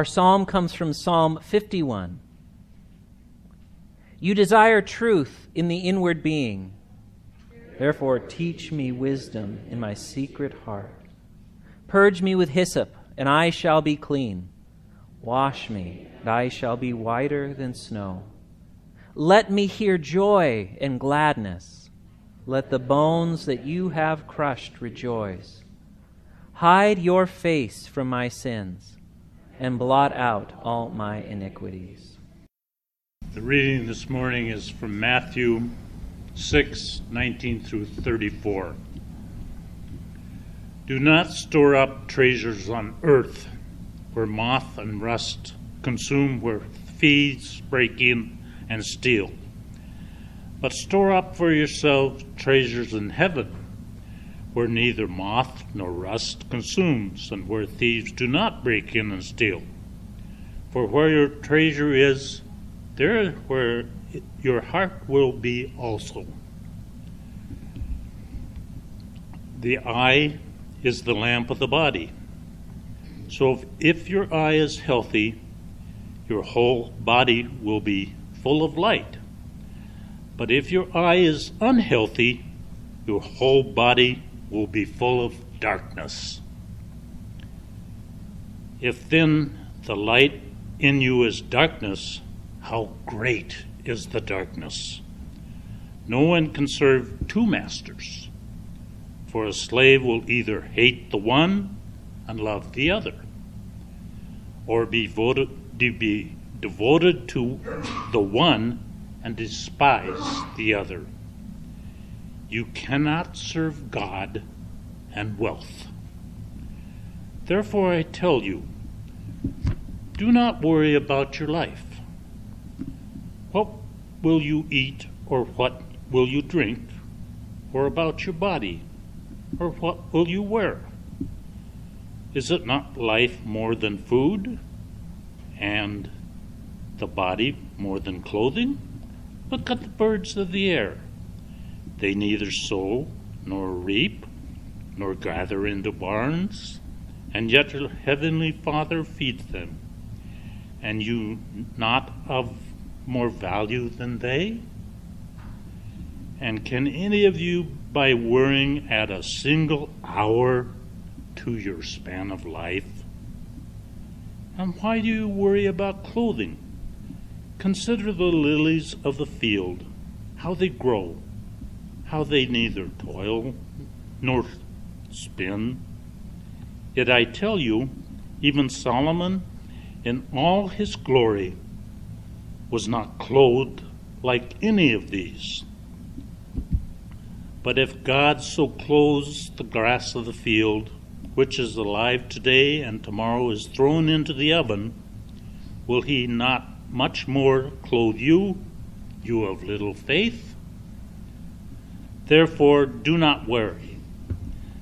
Our psalm comes from Psalm 51. You desire truth in the inward being. Therefore, teach me wisdom in my secret heart. Purge me with hyssop, and I shall be clean. Wash me, and I shall be whiter than snow. Let me hear joy and gladness. Let the bones that you have crushed rejoice. Hide your face from my sins, and blot out all my iniquities. The reading this morning is from Matthew 6 19 through 34. Do not store up treasures on earth where moth and rust consume, where thieves break in and steal. But store up for yourselves treasures in heaven where neither moth nor rust consumes, and where thieves do not break in and steal. For where your treasure is, there where your heart will be also. The eye is the lamp of the body. So if, if your eye is healthy, your whole body will be full of light. But if your eye is unhealthy, your whole body will be full of darkness. If then the light in you is darkness, how great is the darkness! No one can serve two masters, for a slave will either hate the one and love the other, or be devoted, be devoted to the one and despise the other. You cannot serve God and wealth. Therefore, I tell you, do not worry about your life what will you eat, or what will you drink, or about your body, or what will you wear? Is it not life more than food, and the body more than clothing? Look at the birds of the air. They neither sow nor reap, nor gather into barns, and yet your heavenly Father feeds them. And you not of more value than they? And can any of you, by worrying, add a single hour to your span of life? And why do you worry about clothing? Consider the lilies of the field, how they grow, how they neither toil nor spin. Yet I tell you, even Solomon, in all his glory, was not clothed like any of these. But if God so clothes the grass of the field, which is alive today and tomorrow is thrown into the oven, will he not much more clothe you, you of little faith? Therefore, do not worry,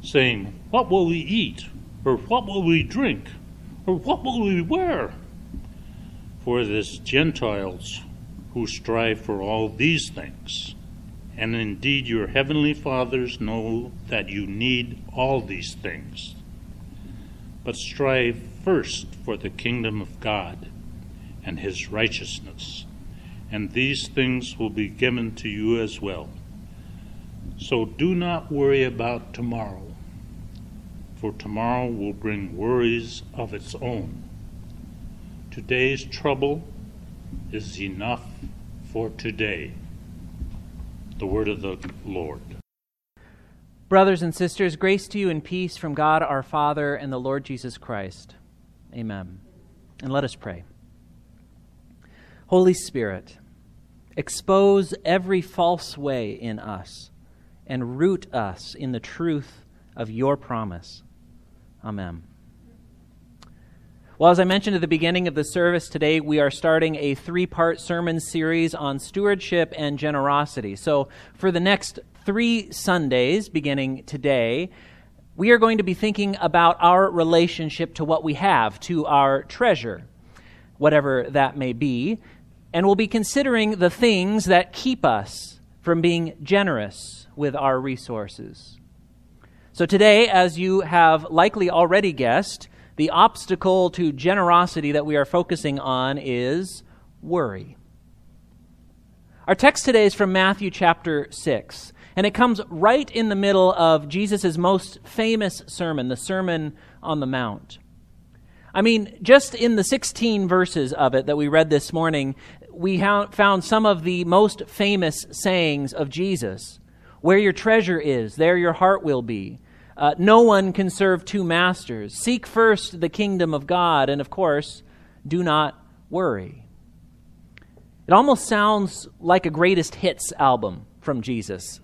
saying, What will we eat? Or what will we drink? Or what will we wear? For it is Gentiles who strive for all these things. And indeed, your heavenly fathers know that you need all these things. But strive first for the kingdom of God and his righteousness, and these things will be given to you as well. So do not worry about tomorrow, for tomorrow will bring worries of its own. Today's trouble is enough for today. The word of the Lord. Brothers and sisters, grace to you and peace from God our Father and the Lord Jesus Christ. Amen. And let us pray. Holy Spirit, expose every false way in us and root us in the truth of your promise. Amen. Well, as I mentioned at the beginning of the service today, we are starting a three part sermon series on stewardship and generosity. So, for the next three Sundays, beginning today, we are going to be thinking about our relationship to what we have, to our treasure, whatever that may be. And we'll be considering the things that keep us from being generous with our resources. So, today, as you have likely already guessed, the obstacle to generosity that we are focusing on is worry. Our text today is from Matthew chapter 6, and it comes right in the middle of Jesus' most famous sermon, the Sermon on the Mount. I mean, just in the 16 verses of it that we read this morning, we found some of the most famous sayings of Jesus. Where your treasure is, there your heart will be. Uh, no one can serve two masters. Seek first the kingdom of God, and of course, do not worry. It almost sounds like a greatest hits album from Jesus.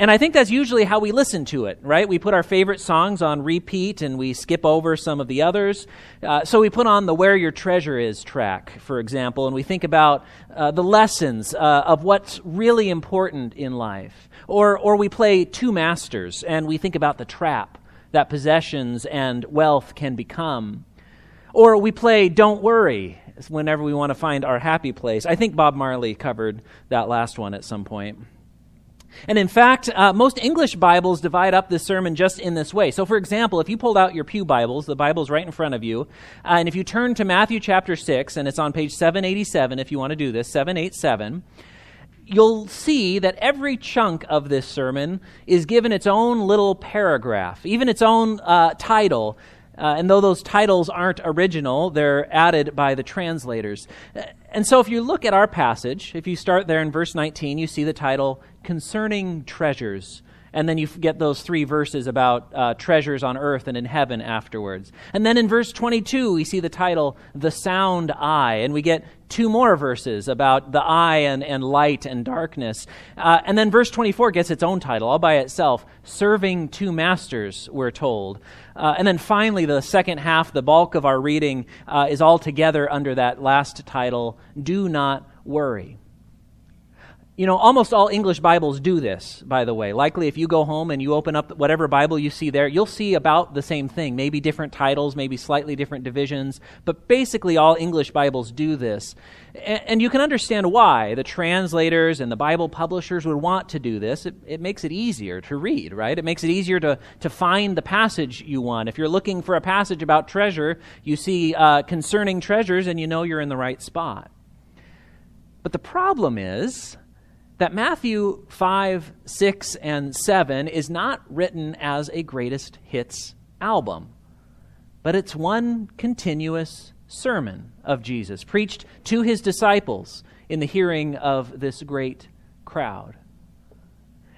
And I think that's usually how we listen to it, right? We put our favorite songs on repeat and we skip over some of the others. Uh, so we put on the Where Your Treasure Is track, for example, and we think about uh, the lessons uh, of what's really important in life. Or, or we play Two Masters and we think about the trap that possessions and wealth can become. Or we play Don't Worry whenever we want to find our happy place. I think Bob Marley covered that last one at some point. And in fact, uh, most English Bibles divide up this sermon just in this way. So, for example, if you pulled out your Pew Bibles, the Bible's right in front of you, uh, and if you turn to Matthew chapter 6, and it's on page 787 if you want to do this, 787, you'll see that every chunk of this sermon is given its own little paragraph, even its own uh, title. Uh, and though those titles aren't original, they're added by the translators. And so, if you look at our passage, if you start there in verse 19, you see the title Concerning Treasures. And then you get those three verses about uh, treasures on earth and in heaven afterwards. And then in verse 22, we see the title, The Sound Eye. And we get two more verses about the eye and, and light and darkness. Uh, and then verse 24 gets its own title all by itself Serving Two Masters, we're told. Uh, and then finally, the second half, the bulk of our reading, uh, is all together under that last title Do Not Worry. You know, almost all English Bibles do this, by the way. Likely, if you go home and you open up whatever Bible you see there, you'll see about the same thing. Maybe different titles, maybe slightly different divisions, but basically, all English Bibles do this. And, you can understand why. The translators and the Bible publishers would want to do this. It, it makes it easier to read, right? It makes it easier to, to find the passage you want. If you're looking for a passage about treasure, you see uh, concerning treasures, and you know you're in the right spot. But the problem is that Matthew 5, 6, and 7 is not written as a greatest hits album, but it's one continuous sermon of Jesus, preached to his disciples in the hearing of this great crowd.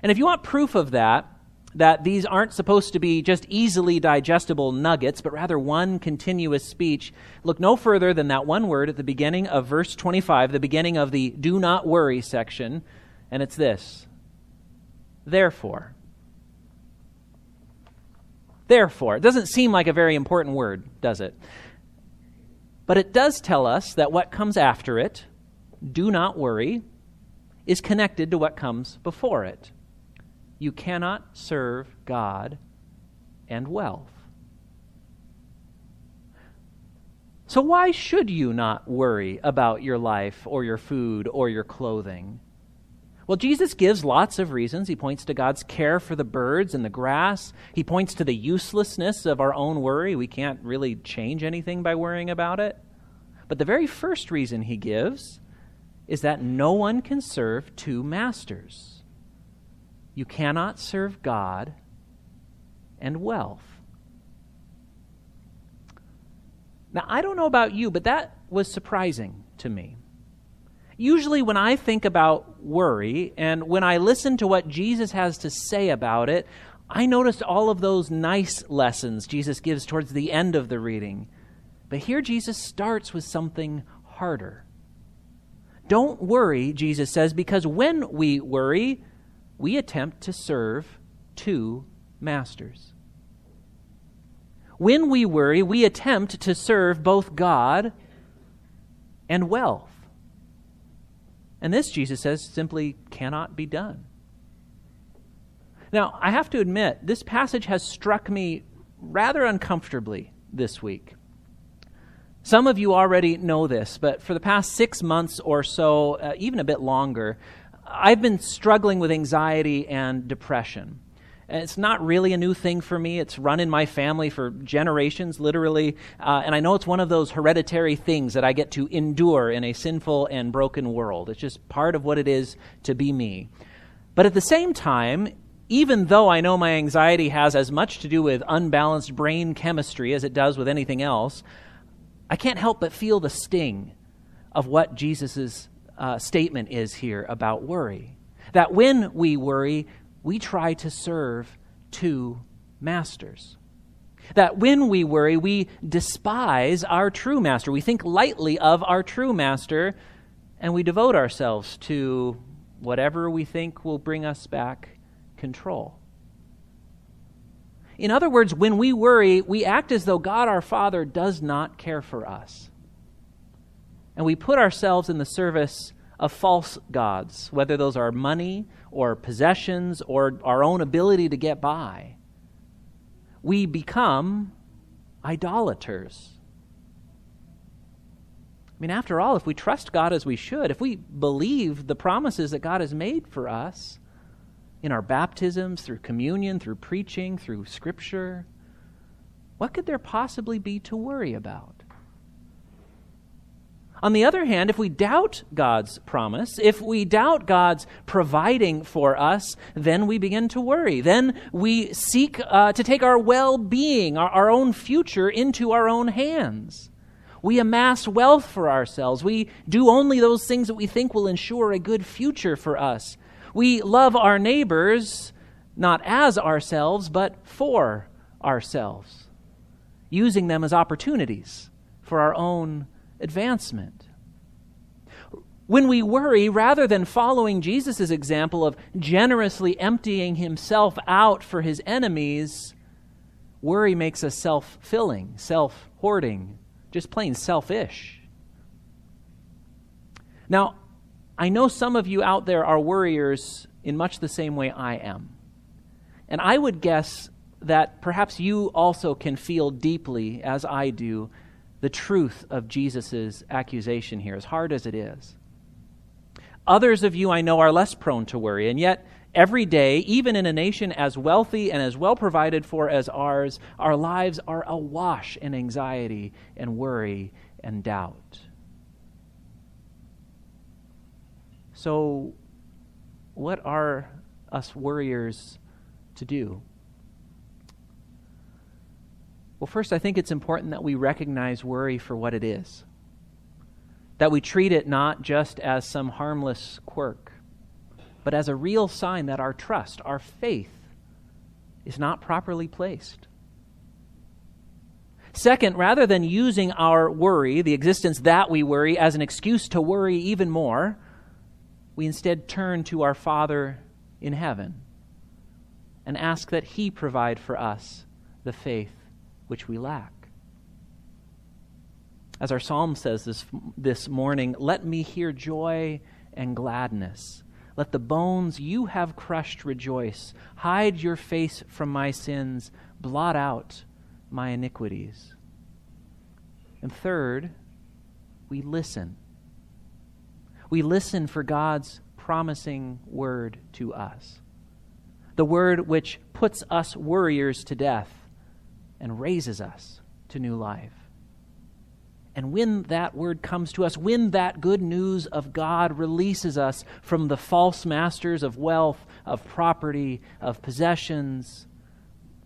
And if you want proof of that, that these aren't supposed to be just easily digestible nuggets, but rather one continuous speech, look no further than that one word at the beginning of verse 25, the beginning of the do not worry section, and it's this Therefore. Therefore. It doesn't seem like a very important word, does it? But it does tell us that what comes after it, do not worry, is connected to what comes before it. You cannot serve God and wealth. So, why should you not worry about your life or your food or your clothing? Well, Jesus gives lots of reasons. He points to God's care for the birds and the grass. He points to the uselessness of our own worry. We can't really change anything by worrying about it. But the very first reason he gives is that no one can serve two masters. You cannot serve God and wealth. Now, I don't know about you, but that was surprising to me usually when I think about worry and when I listen to what Jesus has to say about it, I noticed all of those nice lessons Jesus gives towards the end of the reading. But here Jesus starts with something harder. Don't worry, Jesus says, because when we worry, we attempt to serve two masters. When we worry, we attempt to serve both God and wealth. And this, Jesus says, simply cannot be done. Now, I have to admit, this passage has struck me rather uncomfortably this week. Some of you already know this, but for the past six months or so, uh, even a bit longer, I've been struggling with anxiety and depression. It's not really a new thing for me. It's run in my family for generations, literally. Uh, and I know it's one of those hereditary things that I get to endure in a sinful and broken world. It's just part of what it is to be me. But at the same time, even though I know my anxiety has as much to do with unbalanced brain chemistry as it does with anything else, I can't help but feel the sting of what Jesus' uh, statement is here about worry. That when we worry, we try to serve two masters. That when we worry, we despise our true master. We think lightly of our true master, and we devote ourselves to whatever we think will bring us back control. In other words, when we worry, we act as though God our Father does not care for us. And we put ourselves in the service of false gods, whether those are money or possessions or our own ability to get by. We become idolaters. I mean, after all, if we trust God as we should, if we believe the promises that God has made for us in our baptisms, through communion, through preaching, through scripture, what could there possibly be to worry about? On the other hand, if we doubt God's promise, if we doubt God's providing for us, then we begin to worry. Then we seek uh, to take our well being, our, our own future, into our own hands. We amass wealth for ourselves. We do only those things that we think will ensure a good future for us. We love our neighbors not as ourselves, but for ourselves, using them as opportunities for our own advancement. When we worry, rather than following Jesus' example of generously emptying himself out for his enemies, worry makes us self filling, self hoarding, just plain selfish. Now, I know some of you out there are worriers in much the same way I am. And I would guess that perhaps you also can feel deeply, as I do, the truth of Jesus' accusation here, as hard as it is. Others of you I know are less prone to worry, and yet every day, even in a nation as wealthy and as well provided for as ours, our lives are awash in anxiety and worry and doubt. So, what are us worriers to do? Well, first, I think it's important that we recognize worry for what it is. That we treat it not just as some harmless quirk, but as a real sign that our trust, our faith, is not properly placed. Second, rather than using our worry, the existence that we worry, as an excuse to worry even more, we instead turn to our Father in heaven and ask that He provide for us the faith which we lack. As our psalm says this, this morning, let me hear joy and gladness. Let the bones you have crushed rejoice. Hide your face from my sins. Blot out my iniquities. And third, we listen. We listen for God's promising word to us. The word which puts us worriers to death and raises us to new life. And when that word comes to us, when that good news of God releases us from the false masters of wealth, of property, of possessions,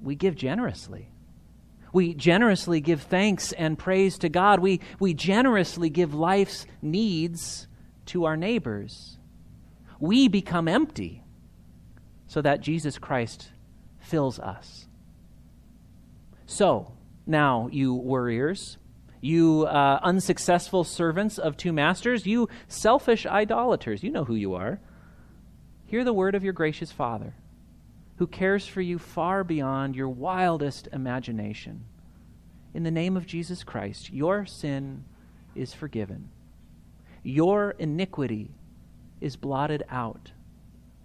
we give generously. We generously give thanks and praise to God. We, we generously give life's needs to our neighbors. We become empty so that Jesus Christ fills us. So, now, you worriers, you uh, unsuccessful servants of two masters, you selfish idolaters, you know who you are. Hear the word of your gracious Father, who cares for you far beyond your wildest imagination. In the name of Jesus Christ, your sin is forgiven, your iniquity is blotted out,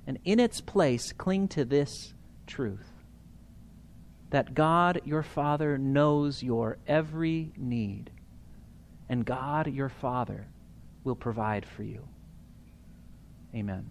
and in its place, cling to this truth that God your Father knows your every need, and God your Father will provide for you. Amen.